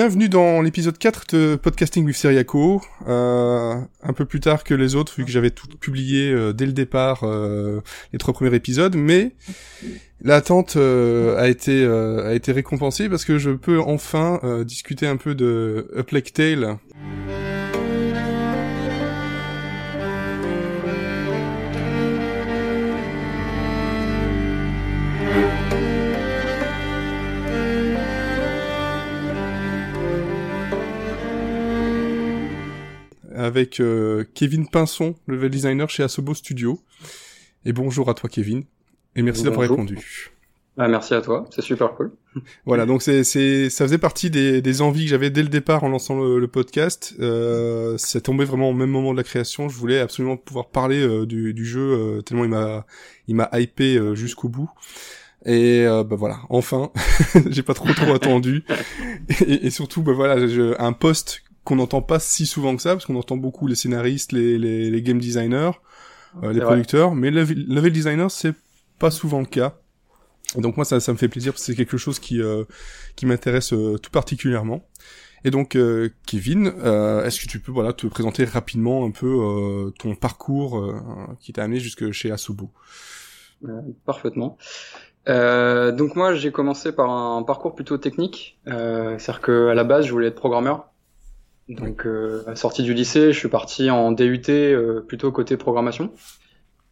Bienvenue dans l'épisode 4 de Podcasting with Seriaco. Euh, un peu plus tard que les autres, vu que j'avais tout publié euh, dès le départ euh, les trois premiers épisodes, mais l'attente a été récompensée parce que je peux enfin discuter un peu de A Plague Tale. Avec euh, Kevin Pinson, level designer chez Asobo Studio. Et bonjour à toi Kevin, et merci d'avoir répondu. Ah, merci à toi, c'est super cool. Voilà, donc c'est c'est ça faisait partie des, des envies que j'avais dès le départ en lançant le, podcast. Euh, c'est tombé vraiment au même moment de la création. Je voulais absolument pouvoir parler euh, du, du, jeu euh, tellement il m'a il m'a hypé jusqu'au bout. Et bah voilà, enfin, j'ai pas trop trop attendu. Et, et, surtout, bah voilà, je, un post qu'on n'entend pas si souvent que ça, parce qu'on entend beaucoup les scénaristes, les, les, les game designers, euh, les producteurs, mais le level designer, c'est pas souvent le cas. Et donc moi, ça, ça me fait plaisir, parce que c'est quelque chose qui, euh, qui m'intéresse euh, tout particulièrement. Et donc, Kevin, est-ce que tu peux voilà te présenter rapidement un peu ton parcours qui t'a amené jusque chez Asobo? Parfaitement. Euh, donc moi j'ai commencé par un parcours plutôt technique, euh, c'est-à-dire que à la base je voulais être programmeur, donc, euh, à la sortie du lycée, je suis parti en DUT euh, plutôt côté programmation.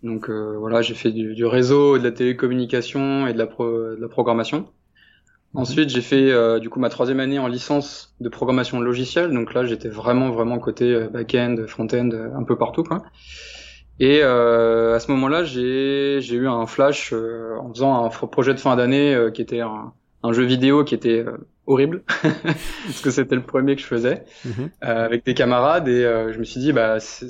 Donc euh, voilà, j'ai fait du, réseau, de la télécommunication et de la, de la programmation. Mhm. Ensuite, j'ai fait euh, du coup ma troisième année en licence de programmation logicielle. Donc là, j'étais vraiment vraiment côté back-end, front-end, un peu partout. Quoi. Et euh, à ce moment-là, j'ai j'ai eu un flash en faisant un projet de fin d'année qui était un, un, jeu vidéo qui était horrible parce que c'était le premier que je faisais mhm. euh, avec des camarades et euh, je me suis dit bah c'est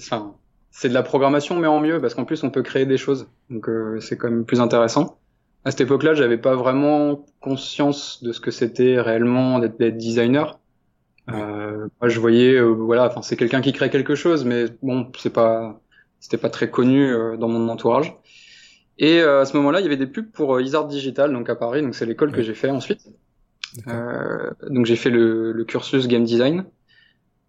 c'est de la programmation mais en mieux parce qu'en plus on peut créer des choses. Donc euh, c'est quand même plus intéressant. À cette époque-là j'avais pas vraiment conscience de ce que c'était réellement d'être designer. Euh, moi je voyais voilà enfin c'est quelqu'un qui crée quelque chose mais bon c'est pas c'était pas très connu dans mon entourage. Et à ce moment-là il y avait des pubs pour Isard Digital donc à Paris donc c'est l'école que j'ai fait ensuite. euh, donc j'ai fait le, le, cursus game design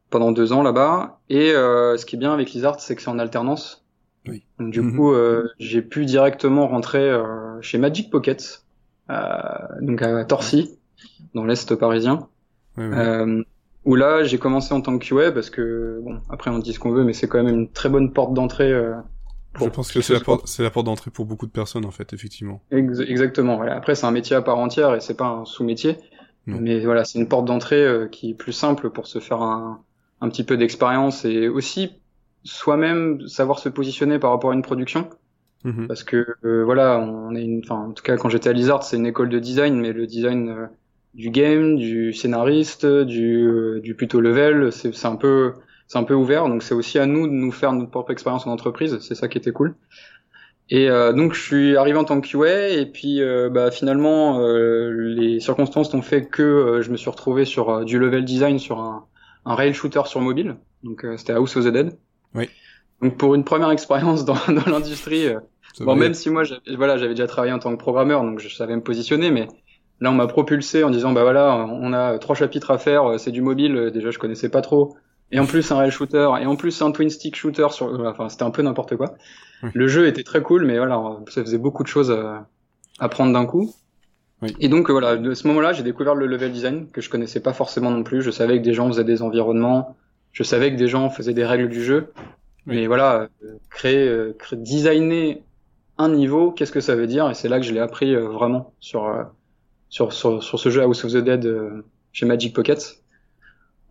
pendant deux ans là-bas. Et euh, ce qui est bien avec Lizard, c'est que c'est en alternance. Oui. Donc, du mhm. coup, euh, j'ai pu directement rentrer euh, chez Magic Pocket, euh, donc à Torcy, dans l'est parisien. Oui, oui. où là, j'ai commencé en tant que QA parce que bon, après on dit ce qu'on veut, mais c'est quand même une très bonne porte d'entrée. Je pense que c'est la, porte, c'est la porte d'entrée pour beaucoup de personnes en fait, effectivement. exactement. Voilà. Après, c'est un métier à part entière et c'est pas un sous-métier. Mais voilà, c'est une porte d'entrée euh, qui est plus simple pour se faire un, un petit peu d'expérience et aussi soi-même savoir se positionner par rapport à une production. Mhm. Parce que euh, voilà, on est une, enfin en tout cas quand j'étais à Lizard, c'est une école de design, mais le design euh, du game, du scénariste, du, du plutôt level, c'est un peu c'est un peu ouvert. Donc c'est aussi à nous de nous faire notre propre expérience en entreprise. C'est ça qui était cool. Et euh, donc je suis arrivé en tant que QA et puis euh, bah, finalement euh, les circonstances ont fait que je me suis retrouvé sur du level design sur un, un rail shooter sur mobile. Donc c'était House of the Dead. Oui. Donc pour une première expérience dans, dans l'industrie, bon même si moi voilà j'avais déjà travaillé en tant que programmeur donc je savais me positionner, mais là on m'a propulsé en disant bah voilà on a trois chapitres à faire, c'est du mobile. Déjà je connaissais pas trop. Et en plus un rail shooter et en plus un twin stick shooter sur enfin c'était un peu n'importe quoi. Le jeu était très cool, mais voilà, ça faisait beaucoup de choses à, prendre d'un coup. Et donc voilà, de ce moment-là, j'ai découvert le level design que je connaissais pas forcément non plus. Je savais que des gens faisaient des environnements, je savais que des gens faisaient des règles du jeu, mais voilà, euh, créer, euh, créer, designer un niveau, qu'est-ce que ça veut dire? Et c'est là que je l'ai appris euh, vraiment sur, sur, sur sur ce jeu House of the Dead chez Magic Pocket.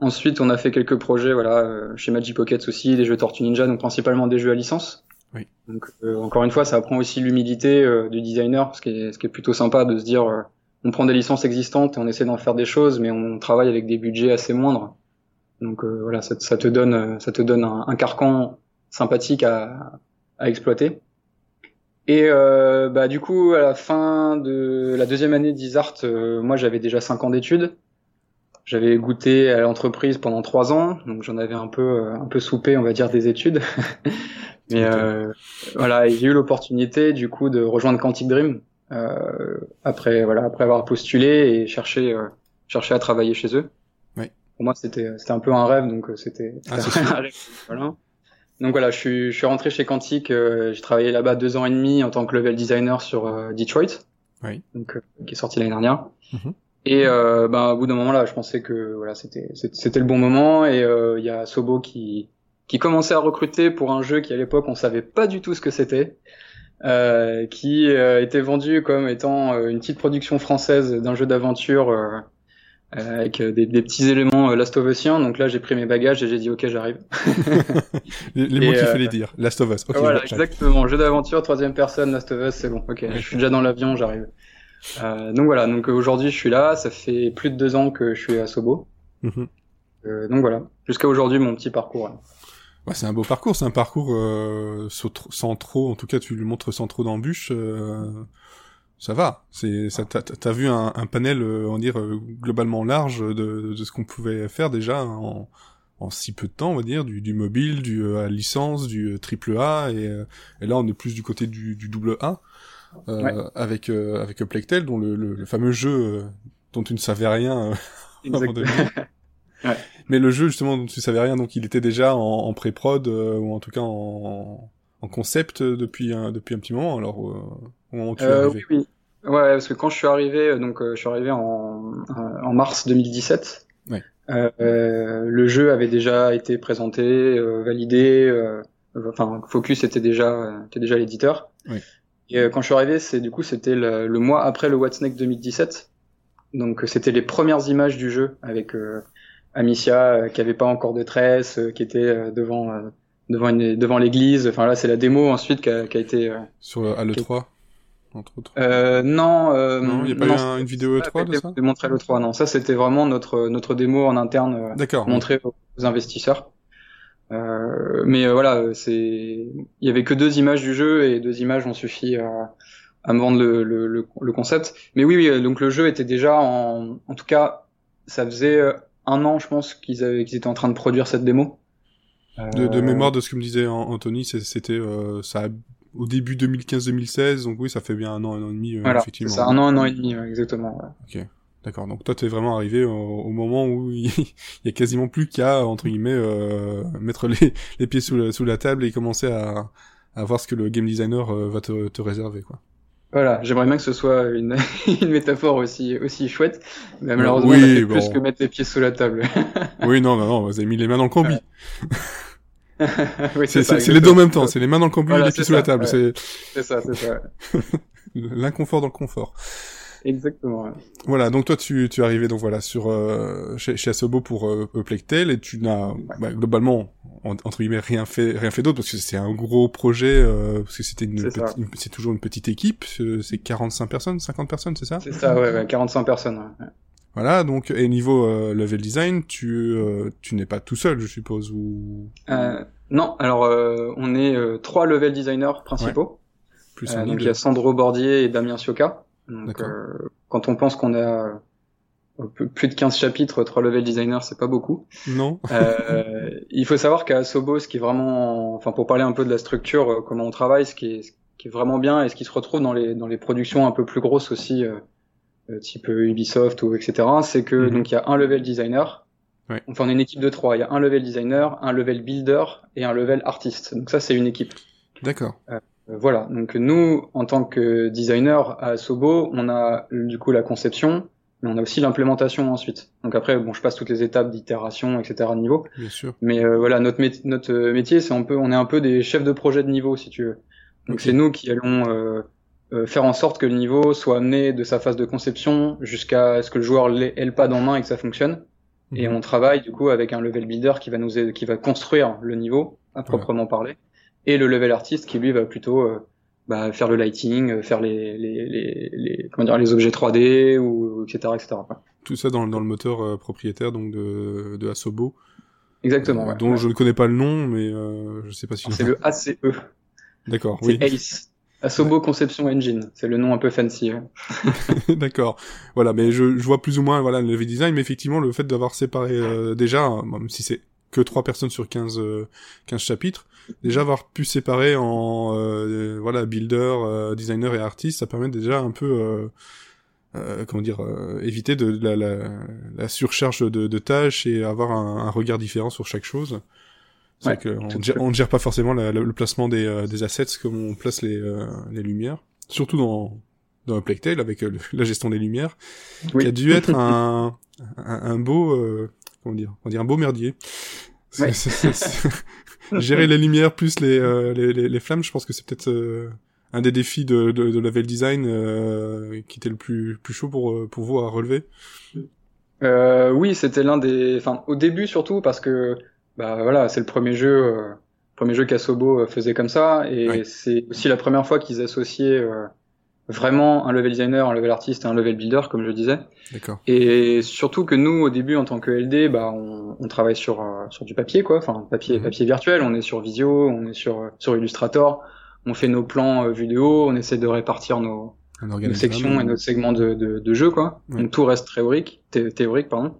Ensuite, on a fait quelques projets, voilà, chez Magic Pocket aussi, des jeux Tortue Ninja, donc principalement des jeux à licence. Oui. Donc euh, encore une fois, ça apprend aussi l'humilité euh, du designer, ce qui, est, ce qui est plutôt sympa de se dire, euh, on prend des licences existantes et on essaie d'en faire des choses, mais on travaille avec des budgets assez moindres. Donc voilà, ça, ça, te donne, ça te donne un, un carcan sympathique à, à exploiter. Et bah du coup, à la fin de la deuxième année d'Isart, moi j'avais déjà cinq ans d'études. J'avais goûté à l'entreprise pendant trois ans, donc j'en avais un peu un peu soupé, on va dire, des études. Mais euh, voilà, j'ai eu l'opportunité du coup de rejoindre Quantic Dream euh, après voilà après avoir postulé et cherché euh, cherché à travailler chez eux. Oui. Pour moi, c'était c'était un peu un rêve, donc c'était Ah, c'était un rêve. Voilà. Donc voilà, je suis, je suis rentré chez Quantic, euh, j'ai travaillé là-bas deux ans et demi en tant que level designer sur euh, Detroit, Oui. donc euh, qui est sorti l'année dernière. Mhm. Et euh, ben, au bout d'un moment là, je pensais que voilà, c'était c'était le bon moment. Et euh, il y a Sobo qui qui commençait à recruter pour un jeu qui à l'époque on savait pas du tout ce que c'était, euh, qui euh, était vendu comme étant euh, une petite production française d'un jeu d'aventure. euh, euh, avec euh, des, des petits éléments euh, Last of Usien, donc là j'ai pris mes bagages et j'ai dit ok j'arrive. Les, les mots qu'il euh, fallait dire. Last of Us. Ok, voilà, exactement. Jeu d'aventure, troisième personne, Last of Us, c'est bon. Ok, je suis déjà dans l'avion, j'arrive. Euh, donc voilà, donc aujourd'hui je suis là. Ça fait plus de deux ans que je suis à Sobo. Mhm. Euh, donc voilà, jusqu'à aujourd'hui mon petit parcours. là. Ouais, c'est un beau parcours, c'est un parcours euh, sans, tr- sans trop, en tout cas tu le montres sans trop d'embûches, euh, ça va. C'est, ça, t'as, t'as vu un, un panel, euh, on va dire euh, globalement large de, de ce qu'on pouvait faire déjà en, en si peu de temps, on va dire, du, du mobile, du euh, à licence, du euh, triple A, et, euh, et là on est plus du côté du, du double A, euh, Ouais. avec euh, avec Plectel, dont le, le, le fameux jeu euh, dont tu ne savais rien. euh, de. Ouais. Mais le jeu justement dont tu savais rien, donc il était déjà en, en pré-prod ou en tout cas en, en concept depuis un, depuis un petit moment. Alors au moment où tu es arrivé. oui, oui. Ouais, parce que quand je suis arrivé, donc je suis arrivé en, en mars 2017. Ouais. Euh, le jeu avait déjà été présenté, euh, validé. euh, enfin, Focus était déjà était déjà l'éditeur. Oui. Et euh, quand je suis arrivé, c'est du coup c'était le, le mois après le Whatsnake 2017. Donc euh, c'était les premières images du jeu avec euh, Amicia euh, qui avait pas encore de tresse, euh, qui était euh, devant euh, devant une, devant l'église. Enfin là c'est la démo ensuite qui a, qui a été euh, Sur le, à l'E3, entre autres. euh, non, euh, non, il n'y a pas eu un- une vidéo ça E3 a de ça? montré le 3, non. Ça, c'était vraiment notre, notre démo en interne, D'accord. montrée aux investisseurs. Euh, mais euh, voilà, c'est, il y avait que deux images du jeu et deux images ont suffi à, à me vendre le, le, le, le concept. Mais oui, oui, euh, donc le jeu était déjà en, en tout cas, ça faisait euh, un an, je pense, qu'ils avaient, qu'ils étaient en train de produire cette démo. De, de mémoire de ce que me disait An- Anthony, c'était euh, ça a- au début 2015-2016, donc oui, ça fait bien un an, un an et demi, Voilà, c'est effectivement. ça, un an, un an et demi, exactement. ouais. D'accord. Donc toi, t'es vraiment arrivé au, au moment où il y a quasiment plus qu'à entre guillemets euh, mettre les, les pieds sous la, sous la table et commencer à, à voir ce que le game designer euh, va te, te réserver, quoi. Voilà, j'aimerais bien que ce soit une, une métaphore aussi, aussi chouette, mais malheureusement, oui, on a fait bon. plus que mettre les pieds sous la table. oui, non, non, non, vous avez mis les mains dans le combi. oui, c'est ça, c'est- c'est les deux en même temps. C'est les mains dans le combi Voilà, et les pieds sous la table. ouais. C'est ça, c'est ça. l'inconfort dans le confort. Exactement. ouais. Voilà, donc toi tu, tu es arrivé donc voilà sur euh, chez, chez Asobo pour euh, Plectel et tu n'as bah, globalement en- entre guillemets rien fait rien fait d'autre parce que c'est un gros projet euh, parce que c'était une, C'est toujours une petite équipe, c'est c'est 45 personnes, 50 personnes, c'est ça? C'est ça, ouais, ouais, 45 personnes. ouais. Voilà, donc et niveau euh, level design, tu euh, tu n'es pas tout seul, je suppose ou? Euh, non, alors euh, on est euh, trois level designers principaux. plus Euh, donc il y a Sandro Bordier et Damien Sioka. Donc euh, quand on pense qu'on a euh, plus de 15 chapitres, trois level designers, c'est pas beaucoup. Non Euh, il faut savoir qu'à Sobo, ce qui est vraiment, enfin pour parler un peu de la structure, euh, comment on travaille, ce qui est, ce qui est vraiment bien et ce qui se retrouve dans les dans les productions un peu plus grosses aussi, euh, type Ubisoft ou etc. C'est que Mhm. donc il y a un level designer. Ouais. Enfin on est une équipe de trois. Il y a un level designer, un level builder et un level artiste. Donc ça c'est une équipe. D'accord. Euh, voilà. Donc nous, en tant que designer à Sobo, on a du coup la conception, mais on a aussi l'implémentation ensuite. Donc après, bon, je passe toutes les étapes d'itération, etc. de niveau. Bien sûr. Mais euh, voilà, notre, mét- notre euh, métier, c'est un peu, on est un peu des chefs de projet de niveau, si tu veux. Donc c'est nous qui allons euh, euh, faire en sorte que le niveau soit amené de sa phase de conception jusqu'à ce que le joueur l'ait ait le pad en main et que ça fonctionne. Et Mhm. on travaille du coup avec un level builder qui va nous qui va construire le niveau à proprement parler, et le level artiste qui lui va plutôt euh, bah, faire le lighting, euh, faire les les, les, les comment dire les objets 3D ou etc etc. Tout ça dans, dans le moteur euh, propriétaire donc de de Asobo, Exactement. euh, ouais. dont Ouais. je ne connais pas le nom, mais euh, je sais pas si. C'est le ACE. D'accord. C'est Oui. ACE. Asobo Conception Engine. C'est le nom un peu fancy. ouais. D'accord. Voilà, mais je, je vois plus ou moins voilà le level design, mais effectivement le fait d'avoir séparé euh, déjà, hein, même si c'est que trois personnes sur 15, euh, 15 chapitres, déjà avoir pu séparer en euh, voilà builder, euh, designer et artiste, ça permet déjà un peu euh, euh, comment dire, euh, éviter de, la, la, la, surcharge de, de, tâches et avoir un, un, regard différent sur chaque chose. C'est ouais, qu'on on ne gère pas forcément la, le placement des, euh, des assets comme on place les, les lumières, surtout dans dans un Plectail avec la gestion des lumières, oui. qui a dû être un, un, un beau, comment dire, on dit un beau merdier. Ouais. Gérer les lumières plus les, les, les, les, flammes, je pense que c'est peut-être un des défis de, de, de level design euh, qui était le plus, plus chaud pour, pour vous à relever. Euh, Oui, c'était l'un des... Enfin, au début surtout, parce que bah, voilà, c'est le premier jeu, euh, premier jeu qu'Asobo faisait comme ça, et c'est aussi la première fois qu'ils associaient euh, vraiment un level designer, un level artiste et un level builder, comme je disais. D'accord. Et surtout que nous, au début, en tant que LD, bah, on, on travaille sur, euh, sur du papier, quoi, enfin, papier, mmh. papier virtuel, on est sur Visio, on est sur, sur Illustrator, on fait nos plans euh, vidéo, on essaie de répartir nos, nos sections et nos segments de, de, de jeu, quoi. Ouais. Donc tout reste théorique, thé théorique, pardon.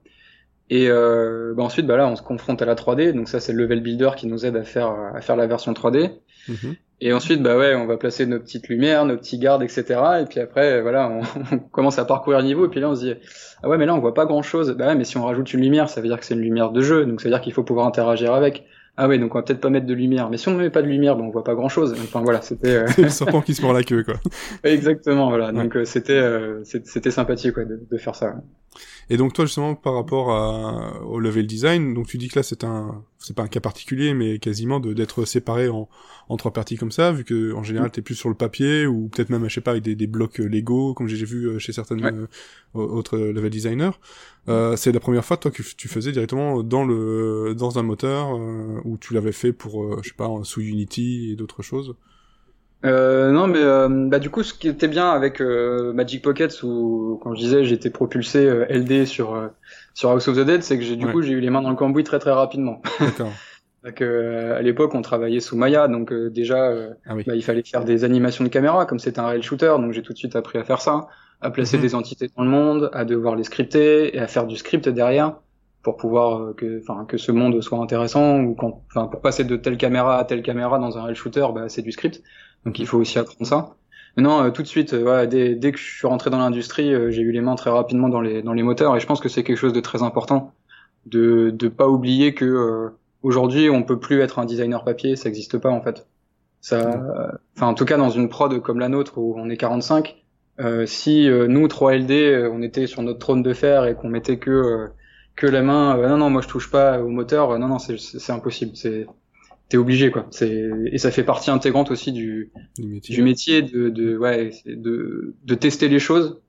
Et euh, bah ensuite, bah là, on se confronte à la 3D. Donc ça, c'est le level builder qui nous aide à faire à faire la version 3D. Mm -hmm. Et ensuite, bah ouais, on va placer nos petites lumières, nos petits gardes, etc. Et puis après, voilà, on, on, commence à parcourir le niveau. Et puis là, on se dit, ah ouais, mais là, on voit pas grand chose. Bah ouais, mais si on rajoute une lumière, ça veut dire que c'est une lumière de jeu. Donc ça veut dire qu'il faut pouvoir interagir avec. Ah oui, donc on va peut-être pas mettre de lumière. Mais si on ne met pas de lumière, bon, on voit pas grand-chose. Enfin voilà, c'était. Euh... le serpent qui se mord la queue, quoi. Exactement, voilà. Ouais. Donc euh, c'était euh, c'était sympathique, quoi, de, de, faire ça. Et donc toi justement par rapport à, au level design, donc tu dis que là c'est un c'est pas un cas particulier, mais quasiment d'être séparé en, en trois parties comme ça, vu que en général t'es plus sur le papier ou peut-être même je sais pas avec des, des blocs Lego comme j'ai vu chez certaines ouais. euh, autres level designers. Euh, c'est la première fois toi que tu faisais directement dans le dans un moteur euh, ou tu l'avais fait pour euh, je sais pas sous Unity et d'autres choses? Euh, non, mais euh, bah, du coup, ce qui était bien avec euh, Magic Pockets, où, quand je disais, j'étais propulsé euh, LD sur euh, sur House of the Dead, c'est que j'ai du ouais. coup, j'ai eu les mains dans le cambouis très très rapidement. D'accord. à l'époque, on travaillait sous Maya, donc déjà, ah oui. bah, il fallait faire des animations de caméra, comme c'était un rail shooter, donc j'ai tout de suite appris à faire ça, à placer -hmm. des entités dans le monde, à devoir les scripter et à faire du script derrière pour pouvoir que, enfin, que ce monde soit intéressant ou quand, enfin, pour passer de telle caméra à telle caméra dans un rail shooter, bah, c'est du script. Donc il faut aussi apprendre ça. Mais non, euh, tout de suite, euh, dès, dès, que je suis rentré dans l'industrie, euh, j'ai eu les mains très rapidement dans les dans les moteurs et je pense que c'est quelque chose de très important de de pas oublier que euh, aujourd'hui on peut plus être un designer papier, ça n'existe pas en fait. Ça, enfin en tout cas dans une prod comme la nôtre où on est 45, si nous 3 LD on était sur notre trône de fer et qu'on mettait que que la main, non non moi je touche pas au moteur, non non c'est impossible, c'est t'es obligé quoi. C'est et ça fait partie intégrante aussi du du métier, du métier de, de ouais de de tester les choses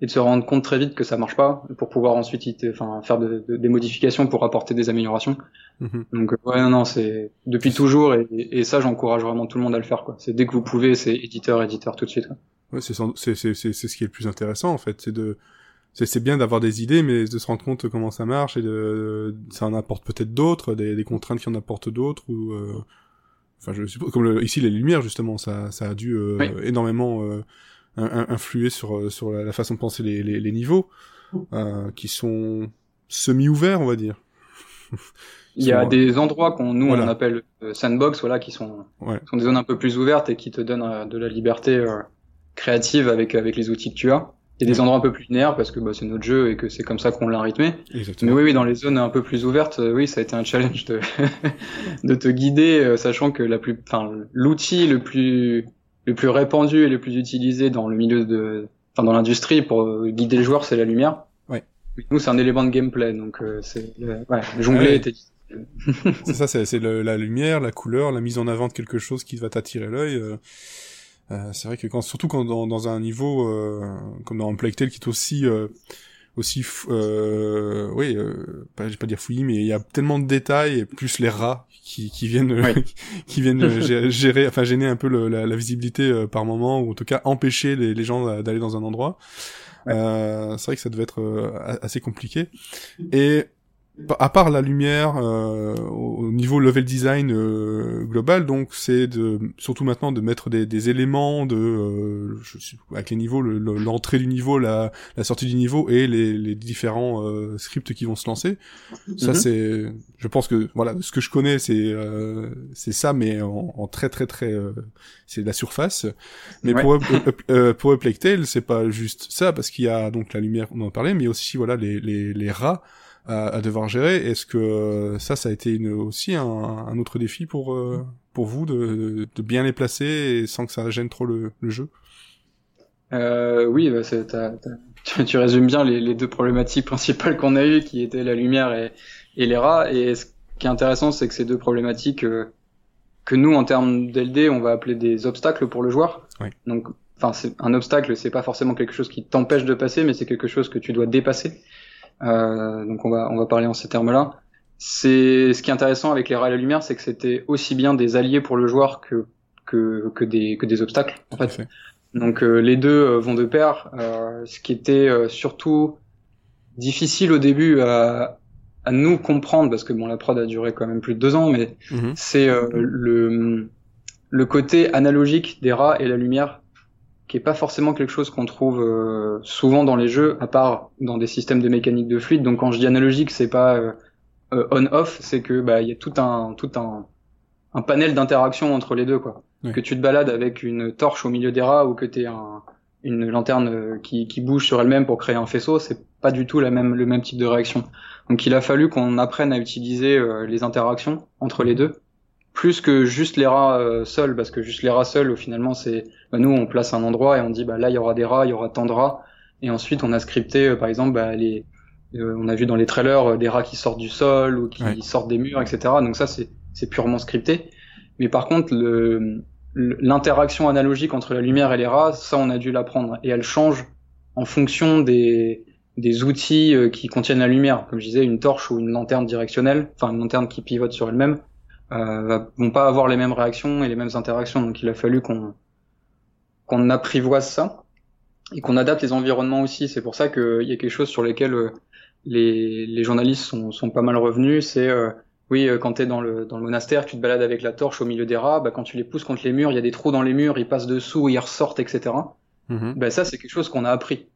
et de se rendre compte très vite que ça marche pas pour pouvoir ensuite enfin faire de, de, des modifications pour apporter des améliorations. -hmm. Donc ouais non non c'est depuis toujours et, et ça j'encourage vraiment tout le monde à le faire quoi. C'est dès que vous pouvez c'est éditeur éditeur tout de suite. Quoi. Ouais c'est c'est c'est c'est ce qui est le plus intéressant en fait c'est de c'est bien d'avoir des idées, mais de se rendre compte comment ça marche et de, ça en apporte peut-être d'autres, des, des, contraintes qui en apportent d'autres ou, euh, enfin, je suppose comme le, ici les lumières justement, ça, ça a dû euh, oui. énormément euh, influer sur sur la, façon de penser les, les, les niveaux, euh, qui sont semi ouverts, on va dire. Il y a des endroits qu'on nous voilà. on appelle euh, sandbox, voilà, qui sont, ouais. sont des zones un peu plus ouvertes et qui te donnent euh, de la liberté créative avec avec les outils que tu as. Il y a des endroits un peu plus linéaires parce que bah, c'est notre jeu et que c'est comme ça qu'on l'a rythmé. Exactement. Mais oui, oui, dans les zones un peu plus ouvertes, euh, oui, ça a été un challenge de, de te guider, euh, sachant que la plus, enfin, l'outil le plus, le plus répandu et le plus utilisé dans le milieu de, enfin, dans l'industrie pour euh, guider le joueur, c'est la lumière. Ouais. Nous, c'est un élément de gameplay, donc c'est, ouais, jongler ouais. était. c'est ça, c'est la lumière, la couleur, la mise en avant de quelque chose qui va t'attirer l'œil. Euh euh, c'est vrai que quand, surtout quand dans, dans un niveau euh, comme dans un Plague Tale qui est aussi euh, aussi euh, oui euh, pas, je vais pas dire fouillis mais il y a tellement de détails plus les rats qui, qui viennent qui viennent gérer enfin gêner un peu le, la, la, visibilité euh, par moment ou en tout cas empêcher les, les gens d'aller dans un endroit. Ouais. euh, c'est vrai que ça devait être assez compliqué. Et à part la lumière euh, au niveau level design euh, global donc c'est de surtout maintenant de mettre des, des éléments de euh, je sais, avec les niveaux l'entrée du niveau la, la sortie du niveau et les, les différents euh, scripts qui vont se lancer. Ça mhm. c'est je pense que voilà ce que je connais c'est euh, c'est ça mais en, en, très très très c'est la surface. Mais pour pour A Plague Tale c'est pas juste ça parce qu'il y a donc la lumière on en parlait mais aussi voilà les les, les rats à, devoir gérer. Est-ce que euh, ça, ça a été une, aussi un, un, autre défi pour euh, pour vous de, de, bien les placer et sans que ça gêne trop le, le jeu? Euh, Oui, bah tu, tu, résumes bien les, les deux problématiques principales qu'on a eues, qui étaient la lumière et, et les rats. Et ce qui est intéressant, c'est que ces deux problématiques euh, que nous, en termes d'LD, on va appeler des obstacles pour le joueur. Oui. Donc, enfin, c'est un obstacle, c'est pas forcément quelque chose qui t'empêche de passer, mais c'est quelque chose que tu dois dépasser. Euh, donc on va on va parler en ces termes-là. C'est ce qui est intéressant avec les rats et la lumière, c'est que c'était aussi bien des alliés pour le joueur que que, que des que des obstacles en fait. Donc euh, les deux euh, vont de pair. Euh, ce qui était surtout difficile au début à, à nous comprendre, parce que bon la prod a duré quand même plus de deux ans, mais mhm. c'est le le côté analogique des rats et la lumière qui est pas forcément quelque chose qu'on trouve euh, souvent dans les jeux, à part dans des systèmes de mécanique de fluide. Donc quand je dis analogique, c'est pas euh, euh, on-off, c'est que bah il y a tout un tout un, un panel d'interactions entre les deux quoi. Que tu te balades avec une torche au milieu des rats ou que tu un une lanterne qui, qui bouge sur elle-même pour créer un faisceau, c'est pas du tout la même le même type de réaction. Donc il a fallu qu'on apprenne à utiliser les interactions entre les deux plus que juste les rats euh, seuls, parce que juste les rats seuls, finalement, c'est bah, nous on place un endroit et on dit bah là il y aura des rats, il y aura tant de rats, et ensuite on a scripté euh, par exemple bah, les, euh, on a vu dans les trailers des rats qui sortent du sol ou qui sortent des murs, etc. Donc ça c'est c'est purement scripté. Mais par contre le l'interaction analogique entre la lumière et les rats, ça on a dû l'apprendre et elle change en fonction des des outils qui contiennent la lumière, comme je disais, une torche ou une lanterne directionnelle, enfin une lanterne qui pivote sur elle-même euh, vont pas avoir les mêmes réactions et les mêmes interactions. Donc il a fallu qu'on qu'on apprivoise ça et qu'on adapte les environnements aussi. C'est pour ça qu'il y a quelque chose sur lesquels euh, les, les journalistes sont, sont pas mal revenus. C'est euh, oui, euh, quand tu es dans le, dans le monastère, tu te balades avec la torche au milieu des rats, bah, quand tu les pousses contre les murs, il y a des trous dans les murs, ils passent dessous, ils ressortent, etc. Mm-hmm. Bah, ça, c'est quelque chose qu'on a appris,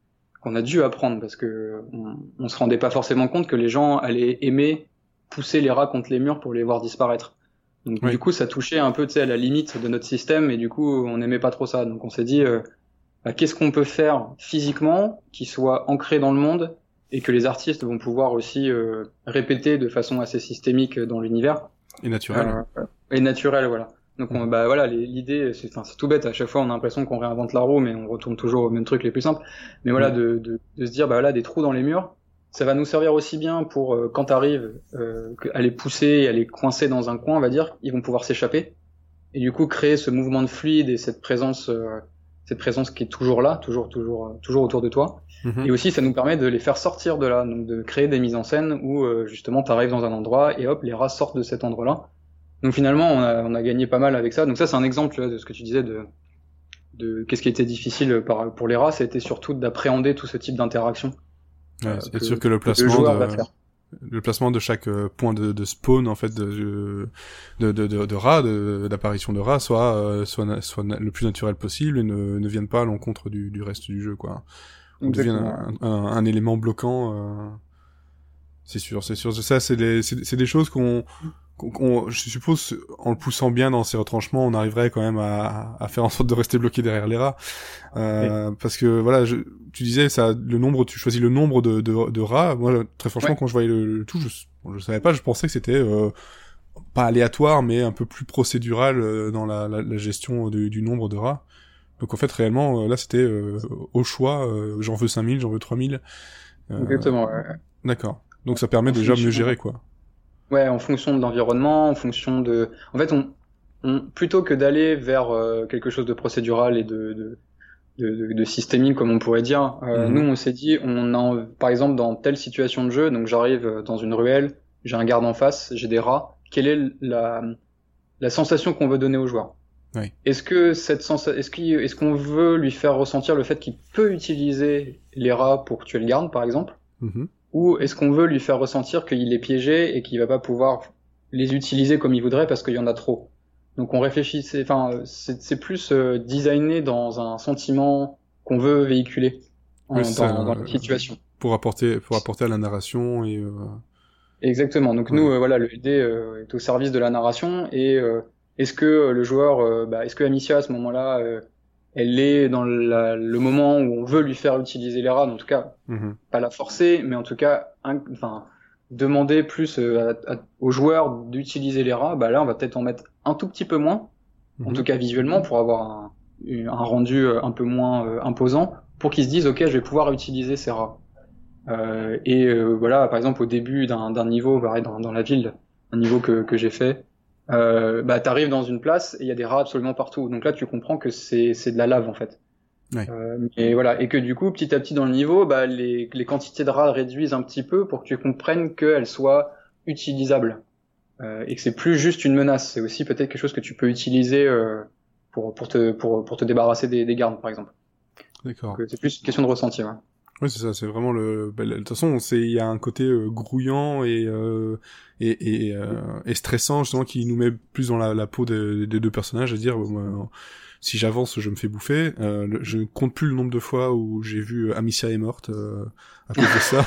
qu'on a dû apprendre, parce que on, on se rendait pas forcément compte que les gens allaient aimer pousser les rats contre les murs pour les voir disparaître. Donc du coup, ça touchait un peu, à la limite de notre système, et du coup, on n'aimait pas trop ça. Donc on s'est dit, euh, bah, qu'est-ce qu'on peut faire physiquement qui soit ancré dans le monde et que les artistes vont pouvoir aussi euh, répéter de façon assez systémique dans l'univers. Et naturel. Euh, et naturel, voilà. Donc on, bah voilà, l'idée, c'est, c'est tout bête. À chaque fois, on a l'impression qu'on réinvente la roue, mais on retourne toujours au même truc les plus simples. Mais voilà, de, de, de se dire, bah voilà, des trous dans les murs ça va nous servir aussi bien pour euh, quand t'arrives euh, à les pousser et à les coincer dans un coin, on va dire, ils vont pouvoir s'échapper et du coup créer ce mouvement de fluide et cette présence, euh, cette présence qui est toujours là, toujours, toujours, euh, toujours autour de toi. Mhm. Et aussi, ça nous permet de les faire sortir de là, donc de créer des mises en scène où justement t'arrives dans un endroit et hop, les rats sortent de cet endroit-là. Donc finalement, on a, on a gagné pas mal avec ça. Donc ça, c'est un exemple de ce que tu disais de, de qu'est-ce qui était difficile par, pour les rats, c'était surtout d'appréhender tout ce type d'interaction. Ouais, c'est sûr que le placement de, le placement de chaque euh, point de, de spawn en fait de de de, de, de rats, d'apparition de, rats, soit euh, soit soit le plus naturel possible et ne, ne vienne pas à l'encontre du, du reste du jeu quoi. On devient un, un, un, élément bloquant. Euh... C'est sûr, c'est sûr. Ça, c'est des, c'est des choses qu'on je suppose, en le poussant bien dans ses retranchements, on arriverait quand même à, à faire en sorte de rester bloqué derrière les rats. Euh, Parce que voilà, je, tu disais ça, le nombre, tu choisis le nombre de, de, de rats. Moi, très franchement, quand je voyais le, tout, je, je savais pas. Je pensais que c'était euh, pas aléatoire, mais un peu plus procédural euh, dans la, la, la gestion du nombre de rats. Donc en fait, réellement, euh, là, c'était euh, au choix. j'en veux 5000, j'en veux 3000. Exactement. Ouais. D'accord. Donc ça permet déjà de mieux gérer, quoi. Ouais, en fonction de l'environnement, en fonction de. En fait, on, on plutôt que d'aller vers euh, quelque chose de procédural et de, de, de, de systémique, comme on pourrait dire, euh, mhm. nous, on s'est dit, on a, par exemple, dans telle situation de jeu, donc j'arrive dans une ruelle, j'ai un garde en face, j'ai des rats. Quelle est la, la sensation qu'on veut donner au joueur? Oui. Est-ce que cette sens... est-ce qu'on est qu'on veut lui faire ressentir le fait qu'il peut utiliser les rats pour tuer le garde, par exemple, mhm ou est-ce qu'on veut lui faire ressentir qu'il est piégé et qu'il va pas pouvoir les utiliser comme il voudrait parce qu'il y en a trop? Donc on réfléchit, enfin c'est plus euh, designé dans un sentiment qu'on veut véhiculer dans, dans, la situation. Pour apporter pour apporter à la narration et euh... Exactement. Donc nous euh, voilà le LD euh, est au service de la narration et est-ce que le joueur bah, est-ce que Amicia à ce moment-là elle est dans la, le moment où on veut lui faire utiliser les rats, en tout cas mm-hmm. pas la forcer, mais en tout cas enfin demander plus euh, aux joueurs d'utiliser les rats, bah là on va peut-être en mettre un tout petit peu moins, en mhm. tout cas visuellement pour avoir un, un rendu euh, un peu moins euh, imposant, pour qu'ils se disent ok je vais pouvoir utiliser ces rats. Euh, et voilà par exemple au début d'un niveau, pareil dans, dans, la ville, un niveau que, que j'ai fait, euh, bah t'arrives dans une place et il y a des rats absolument partout. Donc là tu comprends que c'est c'est de la lave en fait. Ouais. Euh, et voilà, et que du coup, petit à petit dans le niveau, bah, les, les quantités de rats réduisent un petit peu pour que tu comprennes qu'elles soient utilisables euh, et que c'est plus juste une menace. C'est aussi peut-être quelque chose que tu peux utiliser euh, pour pour te pour pour te débarrasser des, des gardes, par exemple. D'accord. C'est plus une question de ressenti. Ouais. Oui, c'est ça. C'est vraiment le. Bah, de toute façon, c'est il y a un côté euh, grouillant et euh, et et, euh, et, stressant justement qui nous met plus dans la, la peau des, des deux personnages, à dire si j'avance, je me fais bouffer. Euh, je ne compte plus le nombre de fois où j'ai vu euh, Amicia est morte euh, à cause de ça.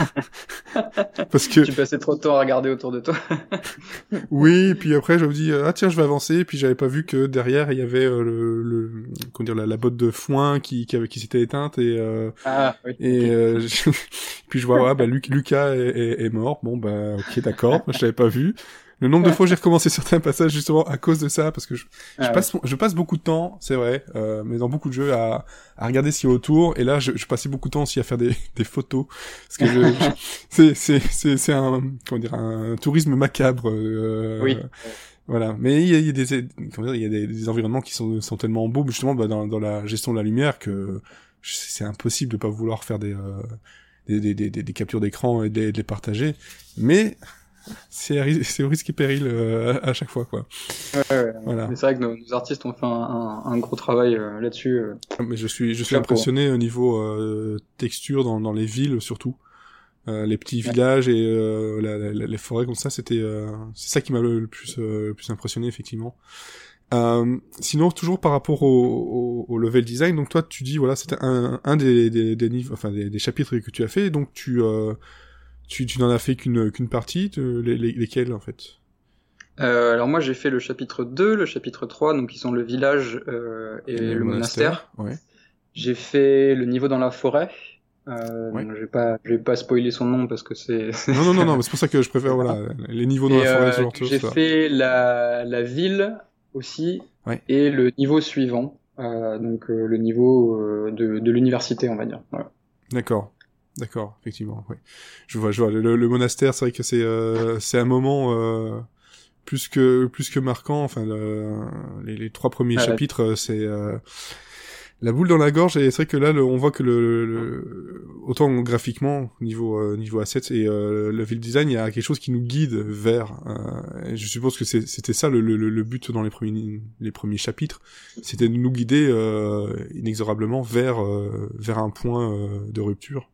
Parce que tu passais trop de temps à regarder autour de toi. oui, puis après je me dis ah tiens je vais avancer, puis j'avais pas vu que derrière il y avait le, le comment dire la, la, botte de foin qui qui, qui s'était éteinte et ah, oui, et puis je vois ah, bah Lucas est, est, est, mort. Bon bah ok d'accord, je l'avais pas vu. Le nombre de fois j'ai recommencé certains passages justement à cause de ça, parce que je, je ah passe, je passe beaucoup de temps, c'est vrai, euh, mais dans beaucoup de jeux à, à regarder ce qu'il y a autour. Et là, je, je, passais beaucoup de temps aussi à faire des, des photos, parce que je, c'est, c'est, c'est, c'est un, comment dire, un tourisme macabre. Euh, oui. Voilà, mais il y a, il y a des, comment dire, il y a des, des, environnements qui sont, sont tellement beaux, justement, bah, dans, dans la gestion de la lumière que c'est impossible de pas vouloir faire des, euh, des, des, des, des, captures d'écran et de, de les partager. Mais c'est au risque et péril euh, à chaque fois quoi. Ouais, ouais, voilà. C'est vrai que nos, nos, artistes ont fait un, un, un gros travail euh, là-dessus. Euh. Ah, mais je suis je suis impressionné au niveau texture dans, dans les villes surtout. les petits villages et la, la, les forêts comme ça, c'était c'est ça qui m'a le, plus le plus impressionné effectivement. sinon, toujours par rapport au, au, au, level design, donc toi, tu dis voilà, c'était un, un des, des, des, niveaux, enfin des, des, chapitres que tu as fait, donc tu tu, tu n'en as fait qu'une qu'une partie, les, les, lesquelles en fait? Euh, alors moi j'ai fait le chapitre 2, le chapitre 3, donc qui sont le village euh, et, le, monastère. Ouais. J'ai fait le niveau dans la forêt. Euh, ouais. je vais pas, je vais pas spoiler son nom parce que c'est. non non non non, c'est pour ça que je préfère voilà les niveaux dans la forêt. Euh, j'ai fait la la ville aussi ouais. et le niveau suivant, donc le niveau de de l'université on va dire. Voilà. D'accord. D'accord, effectivement. Oui. Je vois, je vois. Le, le monastère, c'est vrai que c'est euh, c'est un moment euh, plus que plus que marquant. Enfin, le, les, les, trois premiers ah, chapitres, euh, c'est euh, la boule dans la gorge. Et c'est vrai que là, le, on voit que le, le autant graphiquement niveau euh, niveau assets et euh, le ville design, il y a quelque chose qui nous guide vers. je suppose que c'était ça le, le, but dans les premiers les premiers chapitres, c'était de nous guider inexorablement vers vers un point de rupture.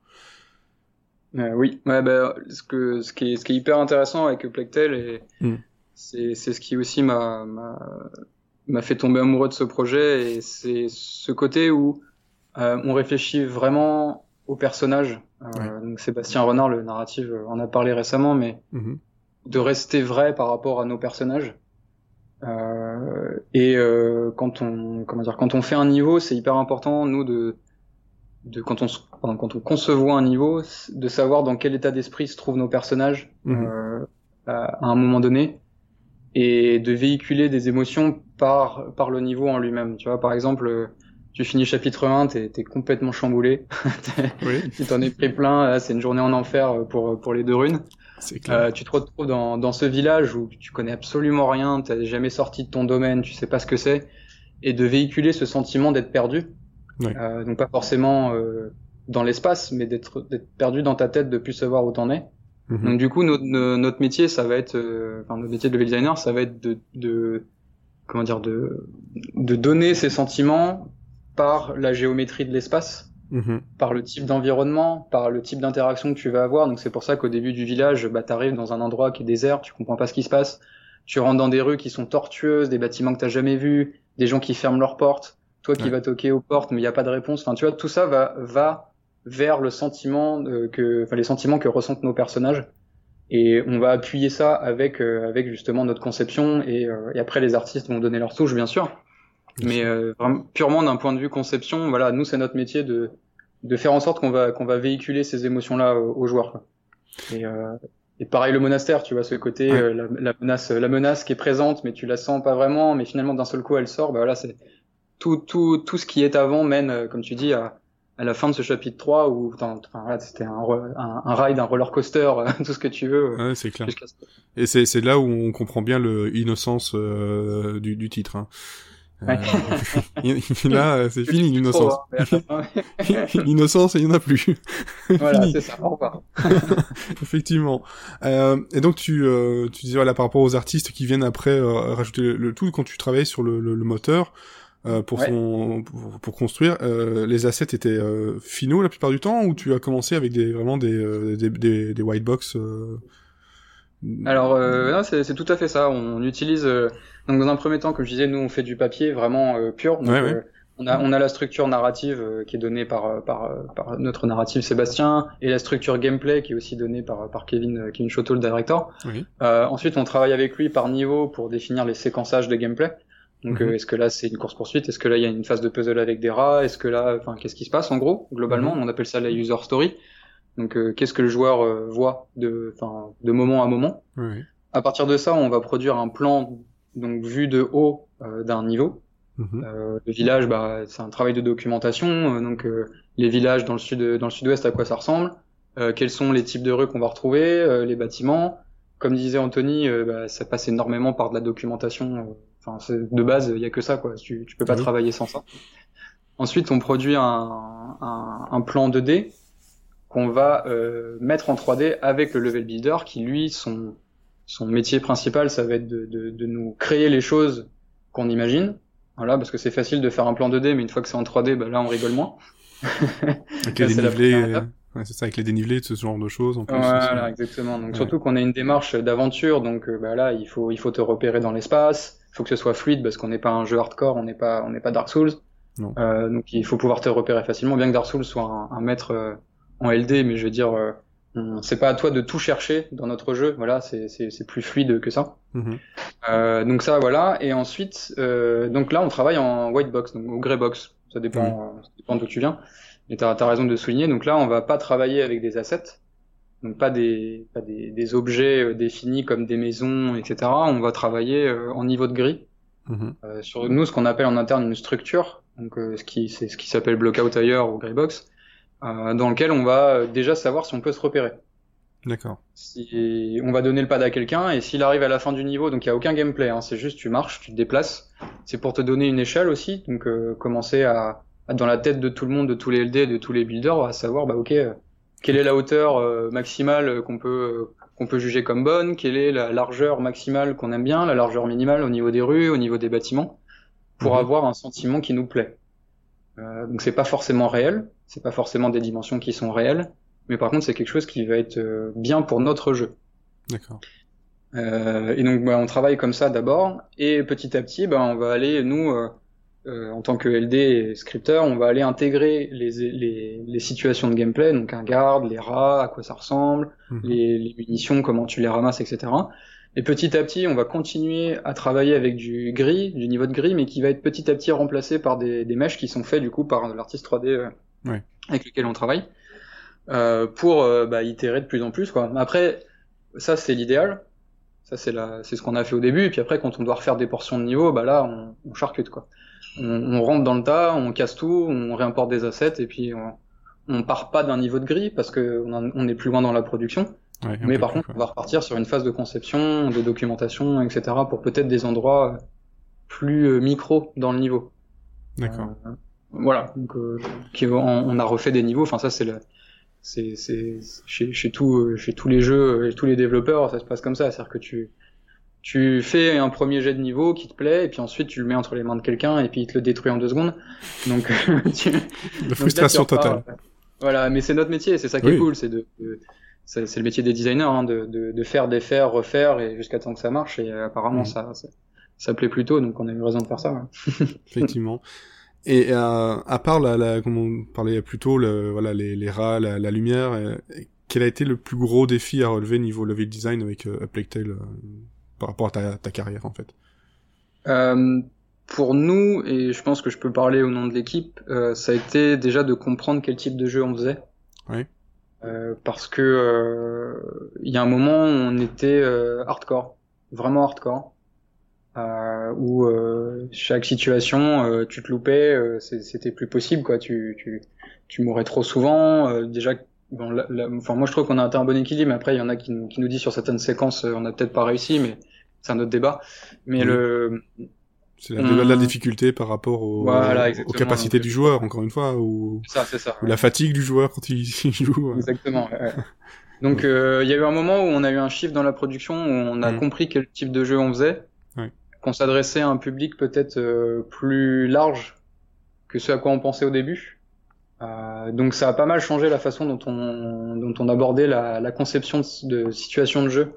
Euh, oui, ouais, bah, ce, que, ce, qui est, ce qui est hyper intéressant avec Plectel, et mm. c'est ce qui aussi m'a m'a fait tomber amoureux de ce projet, et c'est ce côté où euh, on réfléchit vraiment au personnage. Euh, ouais. donc Sébastien Renard, le narratif, en a parlé récemment, mais mm-hmm. de rester vrai par rapport à nos personnages. Euh, et euh, quand on comment dire quand on fait un niveau, c'est hyper important nous de de quand on quand on concevoit un niveau, de savoir dans quel état d'esprit se trouvent nos personnages mmh. euh, à, un moment donné, et de véhiculer des émotions par par le niveau en lui-même. Tu vois, par exemple, tu finis chapitre 1, t'es es complètement chamboulé, oui. tu t'en es pris plein, c'est une journée en enfer pour pour les deux runes. Euh, tu te retrouves dans, dans ce village où tu connais absolument rien, t'es jamais sorti de ton domaine, tu sais pas ce que c'est, et de véhiculer ce sentiment d'être perdu Euh, donc pas forcément euh, dans l'espace, mais d'être perdu dans ta tête, de plus savoir où t'en es. Mm -hmm. Donc du coup, notre, notre métier, ça va être, euh, enfin notre métier de level designer, ça va être de, de comment dire, de, de donner ces sentiments par la géométrie de l'espace. mhm. par le type d'environnement, par le type d'interaction que tu vas avoir. Donc c'est pour ça qu'au début du village, bah, tu arrives dans un endroit qui est désert, tu comprends pas ce qui se passe. Tu rentres dans des rues qui sont tortueuses, des bâtiments que t'as jamais vus, des gens qui ferment leurs portes, toi qui vas toquer aux portes mais il n'y a pas de réponse. Enfin, tu vois, tout ça va, va vers le sentiment que, enfin, les sentiments que ressentent nos personnages. Et on va appuyer ça avec, euh, avec justement notre conception et, euh, et, après les artistes vont donner leur touche, bien sûr. Mais euh, purement d'un point de vue conception, voilà, nous c'est notre métier de, de faire en sorte qu'on va, qu'on va véhiculer ces émotions-là aux, joueurs. Quoi. Et, et pareil le monastère, tu vois, ce côté, la, la, menace, la menace qui est présente, mais tu la sens pas vraiment, mais finalement d'un seul coup elle sort. Bah voilà, c'est tout, tout, tout ce qui est avant mène, comme tu dis, à, à la fin de ce chapitre 3 où enfin, voilà, c'était un, un, un, ride, un roller coaster, tout ce que tu veux. Ouais, c'est clair. Et c'est, c'est là où on comprend bien le innocence euh, du, du titre. Hein. Euh, là, c'est fini l'innocence. Hein, l'innocence, il n'y en a plus. voilà, c'est ça. Au revoir. Effectivement. Euh, et donc tu, euh, tu disais voilà par rapport aux artistes qui viennent après euh, rajouter le, tout quand tu travailles sur le, le, le moteur. Euh, pour, son, pour, construire, euh, les assets étaient euh, finaux la plupart du temps ou tu as commencé avec des vraiment des, des, des, des white box Alors c'est tout à fait ça. On utilise donc dans un premier temps, comme je disais, nous on fait du papier vraiment pur. Donc, on a, on a la structure narrative qui est donnée par, par, par notre narrative Sébastien et la structure gameplay qui est aussi donnée par, par Kevin, Kevin Choteau, le directeur. ensuite, on travaille avec lui par niveau pour définir les séquençages de gameplay. Donc, mhm. euh, est-ce que là c'est une course poursuite Est-ce que là il y a une phase de puzzle avec des rats? Est-ce que là, enfin, qu'est-ce qui se passe en gros Globalement, mhm. on appelle ça la user story. Donc, euh, qu'est-ce que le joueur euh, voit de, de moment à moment? À partir de ça, on va produire un plan donc vu de haut d'un niveau. Mhm. le village, bah, c'est un travail de documentation. donc, les villages dans le sud, dans le sud-ouest, à quoi ça ressemble? Quels sont les types de rues qu'on va retrouver? Les bâtiments comme disait Anthony, bah, ça passe énormément par de la documentation Enfin, de base, il y a que ça, quoi. Tu, tu peux pas travailler sans ça. Ensuite, on produit un, un, un plan 2D qu'on va euh, mettre en 3D avec le level builder, qui lui, son, son métier principal, ça va être de, de, de nous créer les choses qu'on imagine. Voilà, parce que c'est facile de faire un plan 2D, mais une fois que c'est en 3D, bah là, on rigole moins. ouais, c'est ça, avec les dénivelés, ce genre de choses. En plus, voilà, exactement. Donc surtout qu'on a une démarche d'aventure, donc euh, bah là, il faut, il faut te repérer dans l'espace faut que ce soit fluide parce qu'on n'est pas un jeu hardcore, on n'est pas, on n'est pas Dark Souls. Euh, donc il faut pouvoir te repérer facilement, bien que Dark Souls soit un, un maître euh, en LD, mais je veux dire, euh, c'est pas à toi de tout chercher dans notre jeu. Voilà, c'est, plus fluide que ça. Euh, donc ça, voilà. Et ensuite, euh, donc là, on travaille en white box, donc au grey box. Ça dépend, mhm. ça dépend d'où tu viens. Et t'as, as raison de souligner. Donc là, on va pas travailler avec des assets donc pas des, pas des, des objets euh, définis comme des maisons, etc. On va travailler euh, en niveau de gris. Mhm. Euh, sur nous, ce qu'on appelle en interne une structure, donc ce qui c'est ce qui s'appelle blockout ailleurs ou greybox, dans lequel on va déjà savoir si on peut se repérer. D'accord. Si on va donner le pad à quelqu'un et s'il arrive à la fin du niveau, donc il y a aucun gameplay, hein, c'est juste tu marches, tu te déplaces. C'est pour te donner une échelle aussi, donc commencer à, dans la tête de tout le monde, de tous les LD, de tous les builders, à savoir bah ok quelle est la hauteur euh, maximale qu'on peut euh, qu'on peut juger comme bonne, quelle est la largeur maximale qu'on aime bien, la largeur minimale au niveau des rues, au niveau des bâtiments, pour mhm. avoir un sentiment qui nous plaît. Euh, donc c'est pas forcément réel, c'est pas forcément des dimensions qui sont réelles, mais par contre c'est quelque chose qui va être euh, bien pour notre jeu. D'accord. Euh, et donc bah, on travaille comme ça d'abord, et petit à petit, bah, on va aller nous euh, en tant que LD et scripteur, on va aller intégrer les, les, les, situations de gameplay, donc un garde, les rats, à quoi ça ressemble, mhm. les, les, munitions, comment tu les ramasses, etc. Et petit à petit, on va continuer à travailler avec du gris, du niveau de gris, mais qui va être petit à petit remplacé par des, des mèches qui sont faits du coup par l'artiste 3D euh, avec lequel on travaille, euh, pour euh, bah, itérer de plus en plus. Quoi. Après, ça c'est l'idéal, ça c'est c'est ce qu'on a fait au début, et puis après quand on doit refaire des portions de niveau, bah là on, on charcute quoi on, rentre dans le tas, on casse tout, on réimporte des assets et puis on, on part pas d'un niveau de gris parce que on, est plus loin dans la production. mais par contre, on va repartir sur une phase de conception, de documentation, etc. pour peut-être des endroits plus euh, micro dans le niveau. D'accord. Euh, voilà. Donc, euh, on, a refait des niveaux. Enfin, ça, c'est le, c'est, c'est chez, chez tout, chez tous les jeux et tous les développeurs, ça se passe comme ça. C'est-à-dire que tu, tu fais un premier jet de niveau qui te plaît, et puis ensuite tu le mets entre les mains de quelqu'un, et puis il te le détruit en deux secondes. Donc, tu... La frustration totale. Voilà, mais c'est notre métier, c'est ça qui est cool, c'est de, c'est le métier des designers, hein, de, de, de, faire, défaire, refaire, et jusqu'à temps que ça marche. Et apparemment, mm. ça, ça, ça, plaît plutôt, donc on a eu raison de faire ça. Effectivement. Et euh, à part la, la, comme on parlait plus tôt, le, voilà, les, les rats, la, la lumière, euh, quel a été le plus gros défi à relever niveau level design avec euh, euh par rapport à ta, ta, carrière en fait euh, Pour nous, et je pense que je peux parler au nom de l'équipe, ça a été déjà de comprendre quel type de jeu on faisait. Oui. parce que il y a un moment où on était hardcore, vraiment hardcore euh, où euh, chaque situation, euh, tu te loupais, euh, c'était plus possible, quoi. Tu, tu, tu mourais trop souvent. Euh, déjà, bon, enfin, moi je trouve qu'on a atteint un bon équilibre. Mais après, il y en a qui, qui nous disent sur certaines séquences, on n'a peut-être pas réussi, mais c'est un autre débat. Mais le c'est la, la, difficulté par rapport au, voilà, aux capacités du joueur, encore une fois, ou, ça, ça, ou la fatigue du joueur quand il, joue. Exactement. Ouais. Donc, il y a eu un moment où on a eu un chiffre dans la production où on a mm. compris quel type de jeu on faisait qu'on s'adressait à un public peut-être euh, plus large que ce à quoi on pensait au début. Euh, donc ça a pas mal changé la façon dont on, dont on abordait la, la conception de, de, situation de jeu.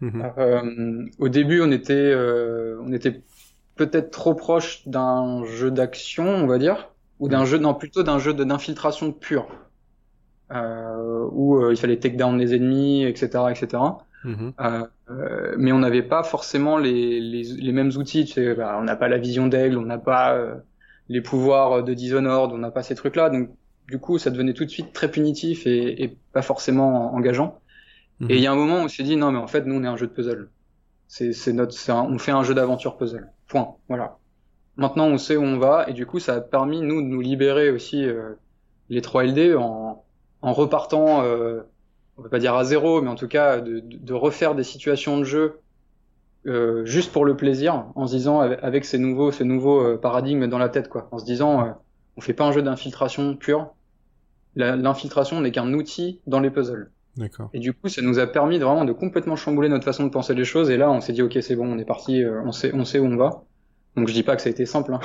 Mhm. Euh, au début, on était, euh, on était peut-être trop proche d'un jeu d'action, on va dire, ou d'un jeu, non, plutôt d'un jeu d'infiltration pure, euh, où il fallait take down les ennemis, etc., etc. Mhm. Euh, mais on n'avait pas forcément les, les, les, mêmes outils. Tu sais, bah, on n'a pas la vision d'aigle, on n'a pas euh, les pouvoirs de Dishonored, on n'a pas ces trucs-là. Donc, du coup, ça devenait tout de suite très punitif et, et pas forcément engageant. Mhm. Et il y a un moment où on s'est dit non, mais en fait, nous, on est un jeu de puzzle. C'est notre, on fait un jeu d'aventure puzzle. Point. Voilà. Maintenant, on sait où on va et du coup, ça a permis nous de nous libérer aussi euh, les 3 LD en, en repartant euh, on peut pas dire à zéro, mais en tout cas de, de refaire des situations de jeu euh, juste pour le plaisir, en se disant avec ces nouveaux, ce nouveau euh, paradigme dans la tête, quoi, en se disant euh, on fait pas un jeu d'infiltration pure. L'infiltration n'est qu'un outil dans les puzzles. D'accord. Et du coup, ça nous a permis de vraiment de complètement chambouler notre façon de penser les choses. Et là, on s'est dit ok, c'est bon, on est parti, euh, on sait, on sait où on va. Donc je dis pas que ça a été simple. Hein.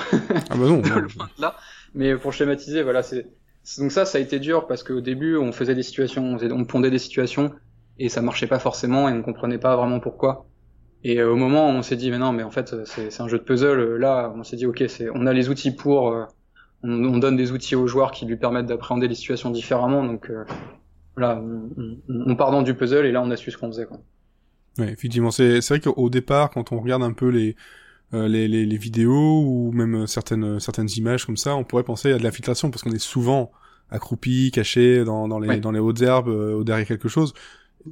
Ah bah non. là. Mais pour schématiser, voilà, c'est donc ça, ça a été dur parce qu'au début, on faisait des situations, on pondait des situations et ça marchait pas forcément et on comprenait pas vraiment pourquoi. Et euh, au moment où on s'est dit, mais non, mais en fait, c'est un jeu de puzzle, là, on s'est dit, ok, c'est, on a les outils pour, euh, on, on, donne des outils aux joueurs qui lui permettent d'appréhender les situations différemment, donc euh, voilà, on, on, part dans du puzzle et là, on a su ce qu'on faisait. Quoi. Ouais, effectivement, c'est vrai qu'au départ, quand on regarde un peu les, euh, les, les, les, vidéos ou même certaines certaines images comme ça, on pourrait penser à de l'infiltration parce qu'on est souvent accroupi, caché dans, dans les dans les hautes herbes, euh, derrière quelque chose.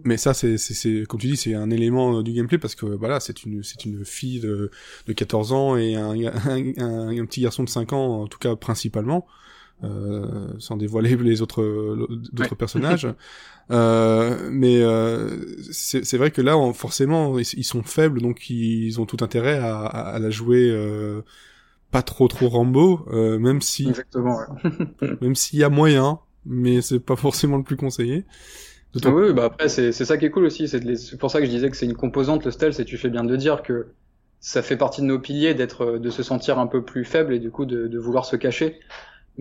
Mais ça, c'est c'est comme tu dis, c'est un élément du gameplay parce que voilà, c'est une c'est une fille de de 14 ans et un, un, un, petit garçon de 5 ans en tout cas principalement. Euh, sans dévoiler les autres d'autres personnages. Euh, mais euh, c'est vrai que là, forcément, ils, sont faibles, donc ils ont tout intérêt à, à, la jouer euh, pas trop trop Rambo, euh, même si Exactement, même s'il y a moyen, mais c'est pas forcément le plus conseillé. Ah oui, bah après c'est ça qui est cool aussi, c'est pour ça que je disais que c'est une composante le stealth, et tu fais bien de dire que ça fait partie de nos piliers d'être de se sentir un peu plus faible et du coup de, de vouloir se cacher.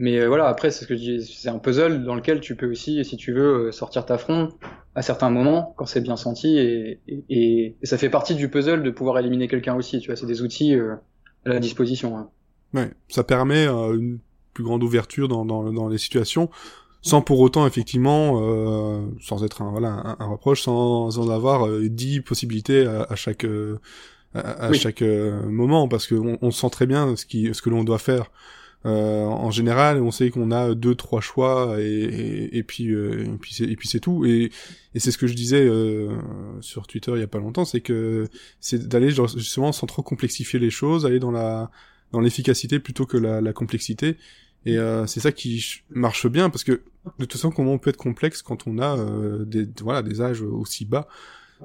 Mais euh, voilà, après, c'est ce que je dis, c'est un puzzle dans lequel tu peux aussi, si tu veux, euh, sortir ta front à certains moments, quand c'est bien senti, et, et, et, ça fait partie du puzzle de pouvoir éliminer quelqu'un aussi, tu vois, c'est des outils euh, à la disposition. Hein. Ouais, ça permet une plus grande ouverture dans, dans, dans, les situations, sans pour autant, effectivement, euh, sans être un, voilà, un, reproche, sans, sans avoir dix possibilités à, chaque... à, chaque moment parce qu'on on sent très bien ce qui ce que l'on doit faire euh, en général, on sait qu'on a deux trois choix et, et, et puis euh, et puis c'est et puis c'est tout. Et, et c'est ce que je disais euh, sur Twitter il y a pas longtemps, c'est que c'est d'aller justement sans trop complexifier les choses, aller dans la dans l'efficacité plutôt que la, la complexité. Et euh, c'est ça qui marche bien parce que de toute façon, comment on peut être complexe quand on a euh, des voilà des âges aussi bas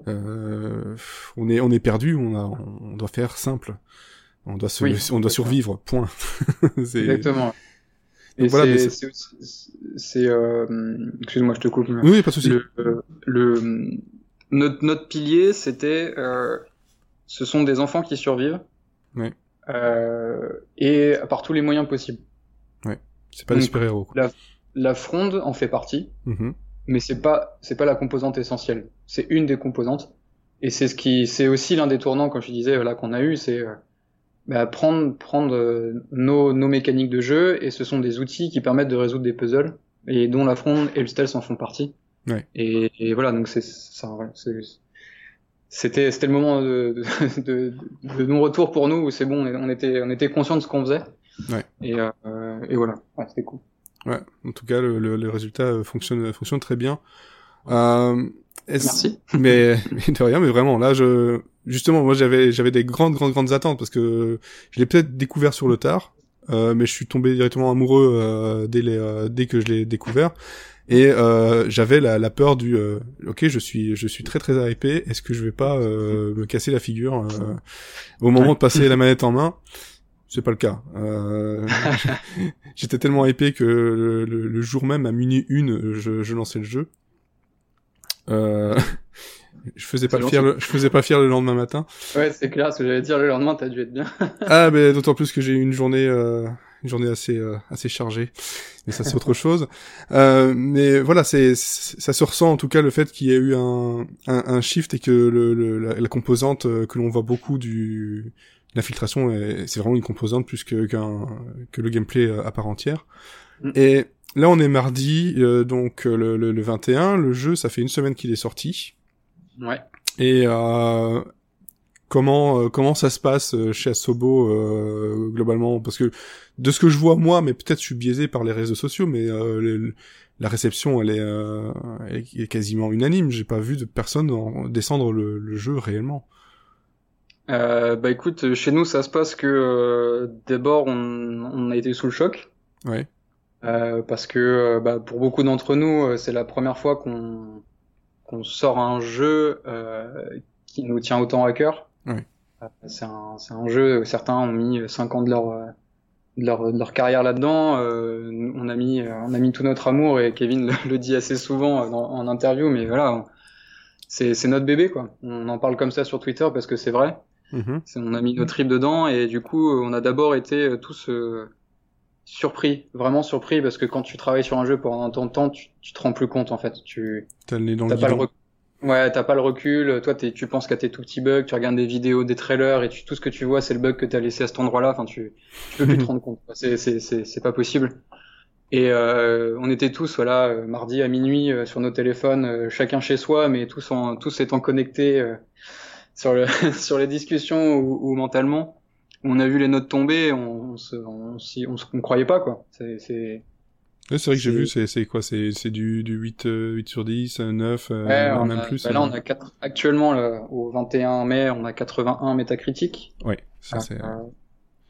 euh, On est on est perdu, on a on doit faire simple. On doit, on doit survivre, point. Exactement. Et c'est, euh, excuse-moi, je te coupe. Oui, pas de souci. Le, le, notre, notre pilier, c'était, euh, ce sont des enfants qui survivent. Ouais. Euh, et par tous les moyens possibles. C'est pas des super-héros. La, la fronde en fait partie, mm-hmm. mais c'est pas c'est pas la composante essentielle. C'est une des composantes. Et c'est ce qui c'est aussi l'un des tournants quand je disais là qu'on a eu, c'est euh, bah, prendre prendre euh, nos, nos mécaniques de jeu et ce sont des outils qui permettent de résoudre des puzzles et dont la fronde et le stealth en font partie. Ouais. Et, et voilà donc c'est ça c'était c'était le moment de, de, de, de non-retour pour nous où c'est bon on était on était conscient de ce qu'on faisait. Ouais. Et, euh, et voilà, ouais, c'était cool. Ouais, en tout cas, le, le, le résultat fonctionne, fonctionne très bien. Euh, Merci. Mais, mais, de rien, mais vraiment, là, je, justement, moi, j'avais, j'avais des grandes, grandes, grandes attentes parce que je l'ai peut-être découvert sur le tard, euh, mais je suis tombé directement amoureux euh, dès, les, euh, dès que je l'ai découvert. Et euh, j'avais la, la, peur du euh, ok je suis je suis très très hypé est-ce que je vais pas euh, me casser la figure euh, au moment de passer la manette en main? C'est pas le cas. Euh, J'étais tellement hypé que le, le, le, jour même à minuit une, je, je lançais le jeu. Euh, je faisais pas fier, le, je faisais pas fier le lendemain matin. Ouais, c'est clair. Ce que j'allais dire, le lendemain, t'as dû être bien. ah, mais d'autant plus que j'ai eu une journée, euh, une journée assez, euh, assez chargée. Mais ça, c'est autre chose. Euh, mais voilà, c'est, ça se ressent en tout cas le fait qu'il y ait eu un, un, un, shift et que le, le la, la, composante que l'on voit beaucoup du l'infiltration c'est vraiment une composante plus que qu'un que le gameplay à part entière. Mm. Et là on est mardi euh, donc le, le, le, 21, le jeu ça fait une semaine qu'il est sorti. Ouais. Et euh, comment euh, comment ça se passe euh, chez Asobo euh, globalement? Parce que de ce que je vois moi mais peut-être je suis biaisé par les réseaux sociaux mais le, la réception elle est, elle est quasiment unanime, j'ai pas vu de personne descendre le, le jeu réellement. Euh, bah écoute, chez nous ça se passe que euh, d'abord on, on, a été sous le choc. Ouais. Euh, parce que bah, pour beaucoup d'entre nous c'est la première fois qu'on qu'on sort un jeu qui nous tient autant à cœur. Ouais. c'est un, un jeu, certains ont mis 5 ans de leur, de leur, de leur carrière là-dedans. on a mis on a mis tout notre amour et Kevin le, le dit assez souvent dans, en interview, mais voilà. C'est notre bébé quoi. On en parle comme ça sur Twitter parce que c'est vrai. Mmh. On a mis nos tripes dedans et du coup, on a d'abord été euh, tous euh, surpris, vraiment surpris, parce que quand tu travailles sur un jeu pendant tant de temps, tu, tu te rends plus compte en fait. Tu t'as le nez dans le pas le Ouais, t'as pas le recul. Toi, tu penses qu'à tes tout petits bugs, tu regardes des vidéos, des trailers, et tu, tout ce que tu vois, c'est le bug que t'as laissé à cet endroit-là. Enfin, tu, tu peux plus te rendre compte. C'est, c'est, c'est, c'est pas possible. Et euh, on était tous, voilà, euh, mardi à minuit euh, sur nos téléphones, euh, chacun chez soi, mais tous en, tous étant connectés sur, le, sur les discussions ou, ou, mentalement. On a vu les notes tomber, on, on, se, on, on, on croyait pas quoi. C'est c'est ouais, c'est vrai que j'ai vu, c'est quoi, c'est c'est du du 8 8 sur 10, 9, ouais, euh, même a, plus. Bah là, on a 4 actuellement là, au 21 mai, on a 81 métacritiques. Ouais, ça c'est euh,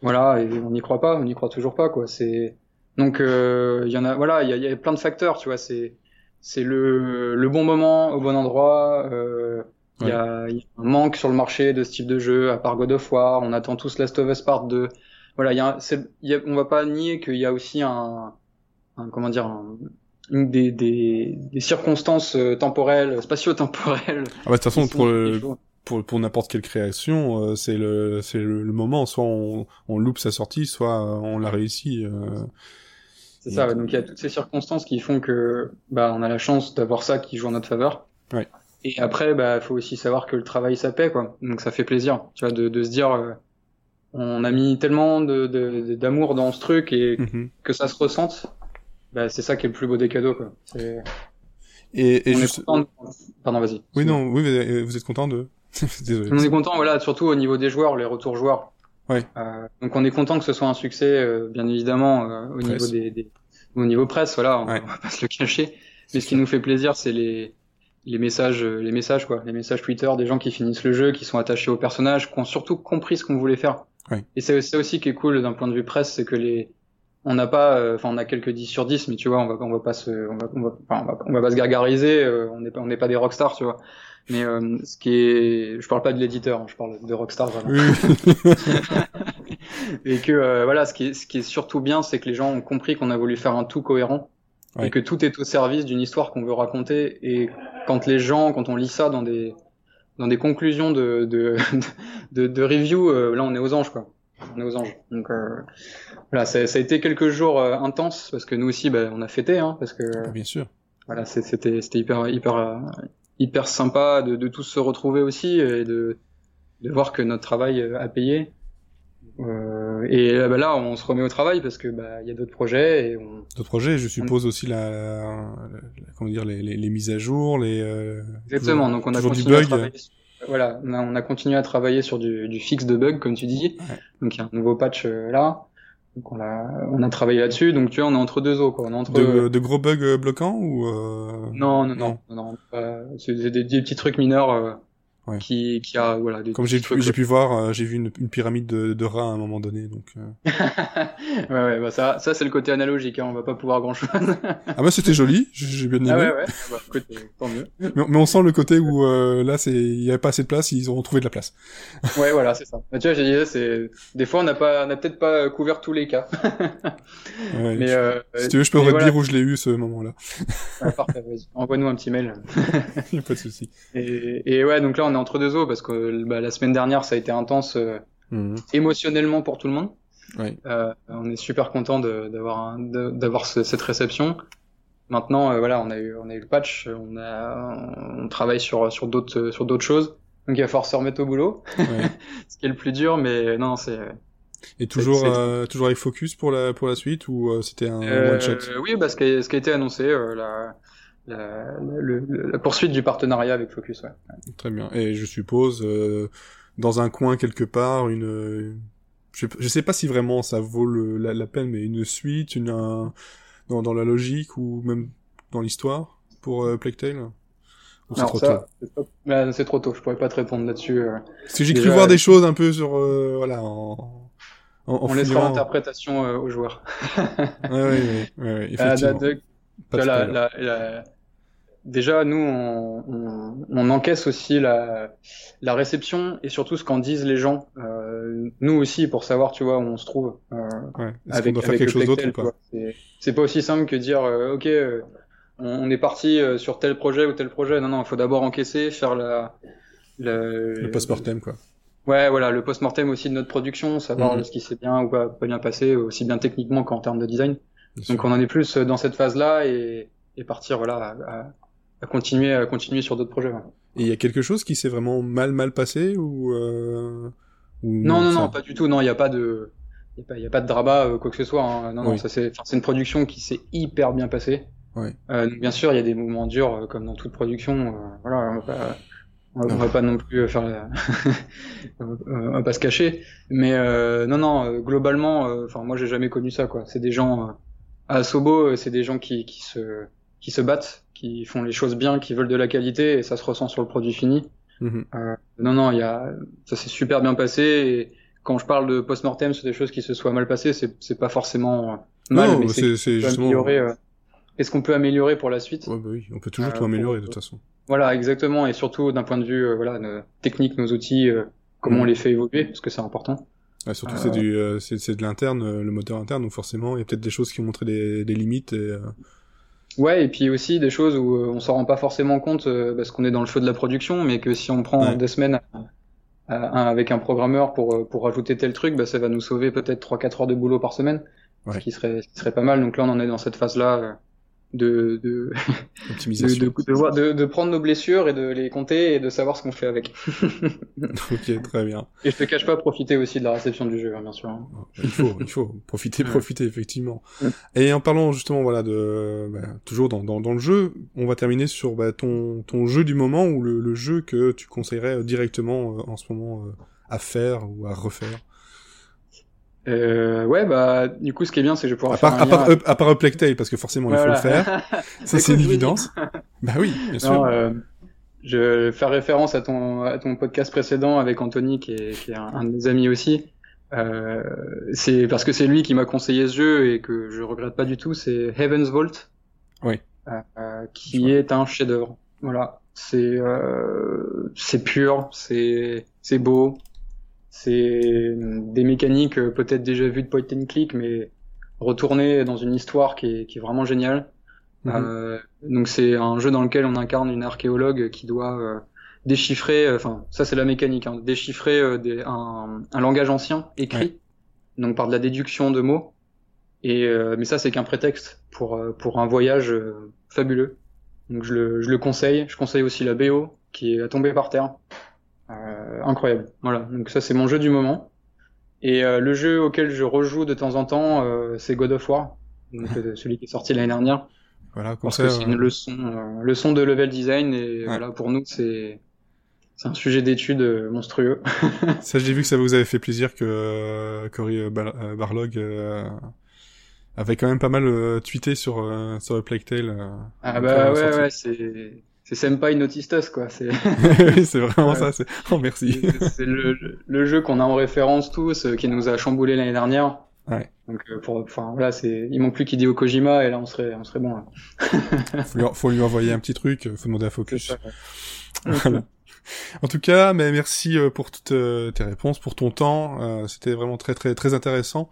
voilà, et on n'y croit pas, on n'y croit toujours pas quoi. C'est donc il euh, y en a voilà, il y a, y a plein de facteurs, tu vois, c'est c'est le le bon moment au bon endroit euh, il y, a, y, a, un manque sur le marché de ce type de jeu, à part God of War. On attend tous Last of Us Part 2. Voilà, il y a, y a, on va pas nier qu'il y a aussi un, un comment dire, un, une des, des, des, circonstances euh, temporelles, spatio-temporelles. Ah bah, de toute façon, pour le, pour, pour n'importe quelle création, euh, c'est le, c'est le, le, moment. Soit on, on loupe sa sortie, soit on l'a réussi. Euh... C'est ça. Ouais, donc il y a toutes ces circonstances qui font que, bah, on a la chance d'avoir ça qui joue en notre faveur. Ouais. Et après, bah, faut aussi savoir que le travail, ça paie, quoi. Donc ça fait plaisir, tu vois, de, de se dire, euh, on a mis tellement de, de, d'amour dans ce truc et mm-hmm. que ça se ressente. Bah, c'est ça qui est le plus beau des cadeaux, quoi. Et, et on juste... est content de... Pardon, vas-y. Oui, non, oui, vous êtes content de. Désolé. On est content, voilà, surtout au niveau des joueurs, les retours joueurs. Ouais. Euh, donc on est content que ce soit un succès, euh, bien évidemment, euh, au presse. niveau des, des, au niveau presse, voilà, on, ouais. on va pas se le cacher. Mais ce qui nous fait plaisir, c'est les les messages, les messages quoi, les messages Twitter des gens qui finissent le jeu, qui sont attachés au personnage, qui ont surtout compris ce qu'on voulait faire. Et c'est ça aussi qui est cool d'un point de vue presse, c'est que les, on n'a pas, enfin on a quelques 10 sur 10, mais tu vois, on va, on va pas se, on va, on va, enfin, on va, on va pas se gargariser, euh, on n'est pas, on n'est pas des rockstars, tu vois. Mais euh, ce qui est, je parle pas de l'éditeur, hein, je parle de rockstar vraiment. Oui. et que euh, voilà, ce qui est, ce qui est surtout bien, c'est que les gens ont compris qu'on a voulu faire un tout cohérent Ouais. et que tout est au service d'une histoire qu'on veut raconter. Et quand les gens, quand on lit ça dans des dans des conclusions de de, de, de review, euh, là on est aux anges quoi. On est aux anges. Donc euh, voilà, ça, ça, a été quelques jours euh, intenses parce que nous aussi, bah, on a fêté, hein, parce que. Ah, bien sûr. Voilà, c'était c'était hyper hyper hyper sympa de, de tous se retrouver aussi et de de voir que notre travail a payé. Euh, et bah, là, on se remet au travail parce que bah il y a d'autres projets et on... d'autres projets. Je suppose aussi la, la, comment dire les, les, les, mises à jour, les euh, exactement. donc on a continué à travailler. Voilà, on a, on a, continué à travailler sur du, du fixe de bug comme tu dis. Ouais. Donc il y a un nouveau patch euh, là. Donc on a on a travaillé là-dessus. Donc tu vois, on est entre deux eaux quoi. On est entre de, de gros bugs bloquants ou euh... non non non non, non, non c'est des, des, petits trucs mineurs ouais. qui, qui a voilà. Des Comme j'ai pu, j'ai pu voir, euh, j'ai vu une, une, pyramide de, de rats à un moment donné, donc. Euh... ouais, ouais, bah ça, ça c'est le côté analogique, hein, on va pas pouvoir grand chose. ah bah c'était joli, j'ai bien aimé. Ah ouais, ouais, bah, écoute, tant mieux. mais, mais, on sent le côté où euh, là, c'est, il y avait pas assez de place, ils ont trouvé de la place. ouais, voilà, c'est ça. Bah, tu vois, j'ai dit, c'est, des fois, on n'a pas, on n'a peut-être pas couvert tous les cas. ouais, mais euh, si tu veux, je peux redire voilà. où je l'ai eu ce moment-là. ouais, parfait, vas-y, envoie-nous un petit mail. y a pas de souci. Et, et ouais, donc là, on est entre deux eaux parce que bah, la semaine dernière ça a été intense euh, mmh. émotionnellement pour tout le monde. Oui. Euh, on est super content d'avoir d'avoir ce, cette réception. Maintenant, euh, voilà, on a eu on a eu le patch, on a on travaille sur sur d'autres sur d'autres choses. Donc il va falloir se remettre au boulot, ouais. ce qui est le plus dur, mais non, c'est et toujours euh, toujours avec Focus pour la pour la suite ou euh, c'était un one shot? Oui, bah ce qui, a, ce qui a été annoncé, la la, le, la, poursuite du partenariat avec Focus. Ouais. Très bien. Et je suppose euh, dans un coin quelque part une, je, je sais pas si vraiment ça vaut le, la, la, peine, mais une suite, une un, dans, dans la logique ou même dans l'histoire pour euh, Plague Tale. Ou c'est trop ça, tôt? C'est trop tôt. Je pourrais pas te répondre là-dessus. Euh, Parce que j'ai cru voir des choses un peu sur euh, voilà en en, en on laissera l'interprétation euh, aux joueurs. effectivement. De, de, la, la, la, déjà nous on, on, on, encaisse aussi la, réception et surtout ce qu'en disent les gens. Euh, nous aussi pour savoir tu vois où on se trouve. Euh, ouais. avec, doit faire quelque chose d'autre ou pas C'est pas aussi simple que dire euh, ok euh, on, est parti sur tel projet ou tel projet. Non non il faut d'abord encaisser, faire la, la le post-mortem quoi. Ouais voilà le post-mortem aussi de notre production, savoir mmh. ce qui s'est bien ou pas, pas bien passé aussi bien techniquement qu'en termes de design. Donc on en est plus dans cette phase là et, et partir voilà à, à continuer à continuer sur d'autres projets. Ouais. Et il y a quelque chose qui s'est vraiment mal mal passé ou, euh... ou non non ça... non pas du tout non il y a pas de il y a pas a de drama euh, quoi que ce soit hein. non oui. non ça c'est c'est une production qui s'est hyper bien passée. Ouais. Euh, donc bien sûr il y a des moments durs euh, comme dans toute production euh, voilà on va pas on va, on va pas non plus faire la... on va pas se cacher mais non non globalement enfin moi j'ai jamais connu ça quoi c'est des gens à Sobo c'est des gens qui qui se qui se battent, qui font les choses bien, qui veulent de la qualité et ça se ressent sur le produit fini. Mmh. Euh, non, non, il y a, ça s'est super bien passé et quand je parle de post-mortem sur des choses qui se soient mal passées, c'est, pas forcément mal, non, mais c'est, c'est justement... améliorer. Euh... Est-ce qu'on peut améliorer pour la suite ouais, bah oui, on peut toujours euh, tout améliorer pour... de toute façon. Voilà, exactement, et surtout d'un point de vue, euh, voilà, nos outils, euh, comment mmh. on les fait évoluer, parce que c'est important. Ouais, surtout c'est du, c'est, c'est de l'interne, le moteur interne, donc forcément il y a peut-être des choses qui ont montré des, des limites et Ouais, et puis aussi des choses où euh, on s'en rend pas forcément compte euh, parce qu'on est dans le feu de la production, mais que si on prend ouais. des semaines à, à, avec un programmeur pour euh, pour rajouter tel truc, bah, ça va nous sauver peut-être 3-4 heures de boulot par semaine, ouais. ce qui serait ce qui serait pas mal. Donc là, on en est dans cette phase-là de de, de, de, de, de, prendre nos blessures et de les compter et de savoir ce qu'on fait avec. ok, très bien. Et je te cache pas profiter aussi de la réception du jeu, hein, bien sûr. Hein. Il faut, il faut profiter, profiter effectivement. et en parlant justement, voilà, de bah, toujours dans, dans, dans, le jeu, on va terminer sur bah, ton ton jeu du moment ou le, le jeu que tu conseillerais directement euh, en ce moment euh, à faire ou à refaire. Euh, ouais, bah, du coup, ce qui est bien, c'est que je vais pouvoir à part, faire à part, up, à part Uplectail, parce que forcément, il voilà. faut le faire. Ça, c'est une évidence. bah oui, bien sûr. Non, euh, je vais faire référence à ton, à ton podcast précédent avec Anthony, qui est, qui est un, un de mes amis aussi. Euh, c'est parce que c'est lui qui m'a conseillé ce jeu et que je regrette pas du tout. C'est Heaven's Vault. Oui. Euh, qui est un chef-d'œuvre. Voilà. C'est, euh, c'est pur, c'est, c'est beau, c'est des mécaniques euh, peut-être déjà vues de point and click, mais retournées dans une histoire qui est, qui est vraiment géniale. Mmh. Euh, donc c'est un jeu dans lequel on incarne une archéologue qui doit euh, déchiffrer, enfin ça c'est la mécanique, hein, déchiffrer des, un, un, langage ancien écrit, donc par de la déduction de mots. Et mais ça c'est qu'un prétexte pour pour un voyage fabuleux. Donc je le, je le conseille. Je conseille aussi la BO qui est tombée par terre. Euh, incroyable. Voilà. Donc ça c'est mon jeu du moment. Et euh, le jeu auquel je rejoue de temps en temps, euh, c'est God of War, donc celui qui est sorti l'année dernière. Voilà, parce que c'est une leçon, leçon de level design et voilà pour nous c'est c'est un sujet d'étude monstrueux. ça, j'ai vu que ça vous avait fait plaisir que Cory Barlog avait quand même pas mal tweeté sur sur Plague Tale. ah bah ouais ouais c'est c'est Senpai Notistus quoi. C'est c'est vraiment ça. C'est oh merci. C'est le, le, jeu qu'on a en référence tous, euh, qui nous a chamboulé l'année dernière. Ouais. Donc euh, pour, enfin voilà, c'est il manque plus qu'Hideo Kojima et là on serait on serait bon. Là. faut, lui, faut lui envoyer un petit truc, faut demander à Focus. Voilà. En tout cas, mais merci euh, pour toutes euh, tes réponses, pour ton temps. Euh, c'était vraiment très très très intéressant.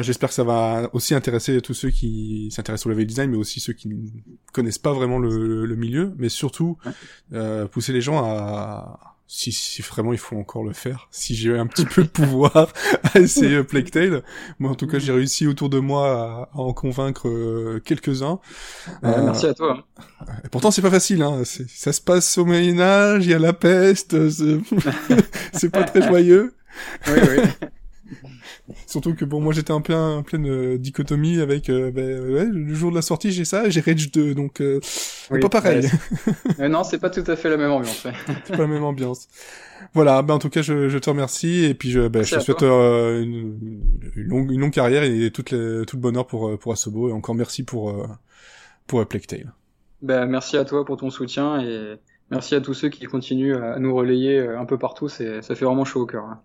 J'espère que ça va aussi intéresser tous ceux qui s'intéressent au level design, mais aussi ceux qui ne connaissent pas vraiment le, le milieu, mais surtout pousser les gens à si, si vraiment il faut encore le faire, si j'ai un petit peu de pouvoir à essayer Plague Tale. Moi, en tout cas, j'ai réussi autour de moi à, en convaincre euh, quelques-uns. Euh, merci à toi. Et pourtant, c'est pas facile. Hein. Ça se passe au Moyen Âge, il y a la peste, c'est pas très joyeux. oui, oui. Surtout que bon, moi j'étais un peu en pleine euh, dichotomie avec euh, ben, ouais, le jour de la sortie j'ai ça, j'ai Rage 2, donc euh, pas pareil. non, c'est pas tout à fait la même ambiance. Ouais. c'est pas la même ambiance. Voilà, ben en tout cas je, je te remercie et puis je, ben, je te souhaite une, une, longue, une longue carrière et tout, les, tout le bonheur pour pour Asobo et encore merci pour pour Plague Tale. Ben merci à toi pour ton soutien et merci à tous ceux qui continuent à nous relayer un peu partout, c'est ça fait vraiment chaud au cœur. Hein.